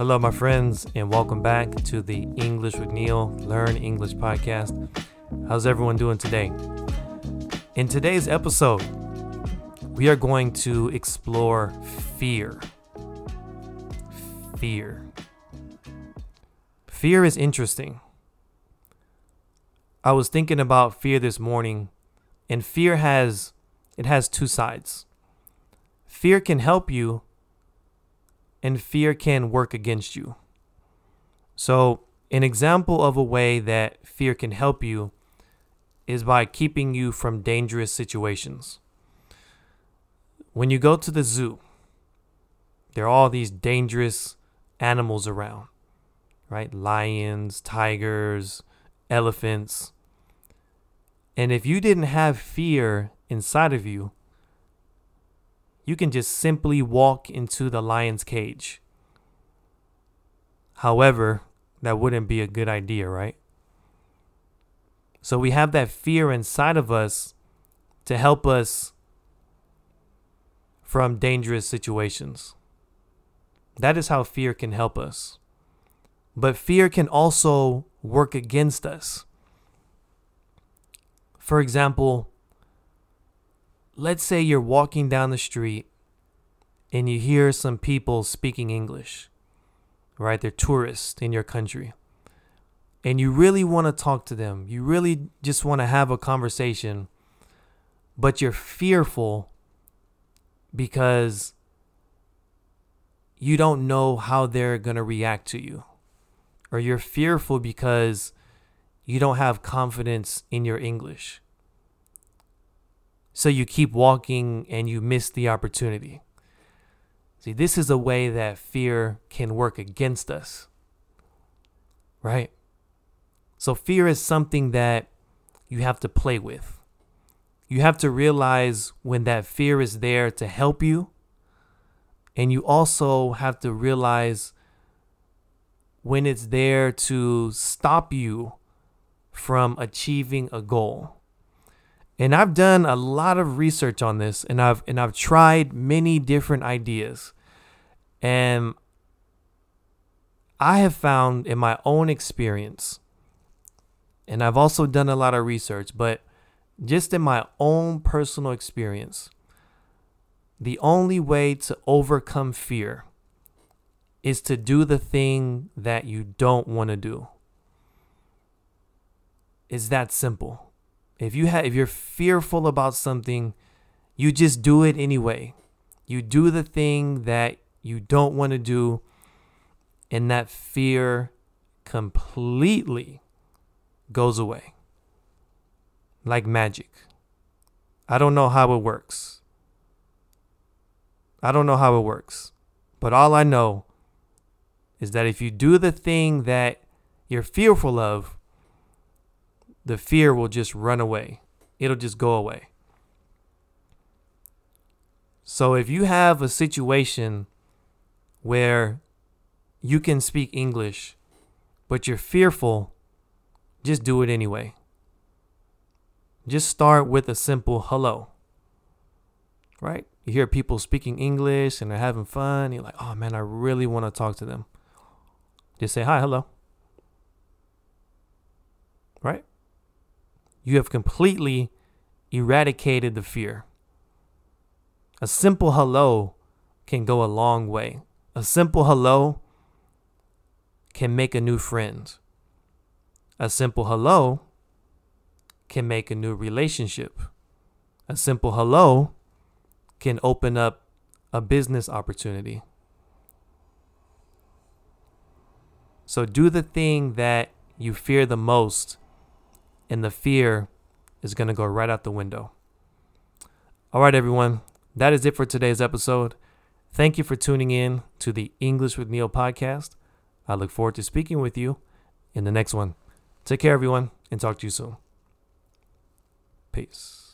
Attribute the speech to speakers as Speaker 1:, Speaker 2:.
Speaker 1: Hello, my friends, and welcome back to the English with Neil Learn English podcast. How's everyone doing today? In today's episode, we are going to explore fear. Fear. Fear is interesting. I was thinking about fear this morning, and fear has it has two sides. Fear can help you and fear can work against you. So, an example of a way that fear can help you is by keeping you from dangerous situations. When you go to the zoo, there are all these dangerous animals around, right? Lions, tigers, elephants. And if you didn't have fear inside of you, you can just simply walk into the lion's cage. However, that wouldn't be a good idea, right? So we have that fear inside of us to help us from dangerous situations. That is how fear can help us. But fear can also work against us. For example, let's say you're walking down the street and you hear some people speaking English, right? They're tourists in your country. And you really want to talk to them. You really just want to have a conversation, but you're fearful because you don't know how they're going to react to you. Or you're fearful because you don't have confidence in your English. So you keep walking and you miss the opportunity. See, this is a way that fear can work against us. Right? So fear is something that you have to play with. You have to realize when that fear is there to help you. And you also have to realize when it's there to stop you from achieving a goal. And I've done a lot of research on this and I've and I've tried many different ideas. And I have found in my own experience and I've also done a lot of research, but just in my own personal experience, the only way to overcome fear is to do the thing that you don't want to do. It's that simple. If you have if you're fearful about something, you just do it anyway. You do the thing that you don't want to do and that fear completely goes away. Like magic. I don't know how it works. I don't know how it works. But all I know is that if you do the thing that you're fearful of, the fear will just run away. It'll just go away. So if you have a situation where you can speak English, but you're fearful, just do it anyway. Just start with a simple hello. Right? You hear people speaking English and they're having fun. You're like, oh man, I really want to talk to them. Just say hi, hello. Right? You have completely eradicated the fear. A simple hello can go a long way. A simple hello can make a new friend. A simple hello can make a new relationship. A simple hello can open up a business opportunity. So do the thing that you fear the most and the fear is going to go right out the window. All right, everyone. That is it for today's episode. Thank you for tuning in to the English with Neil podcast. I look forward to speaking with you in the next one. Take care, everyone, and talk to you soon. Peace.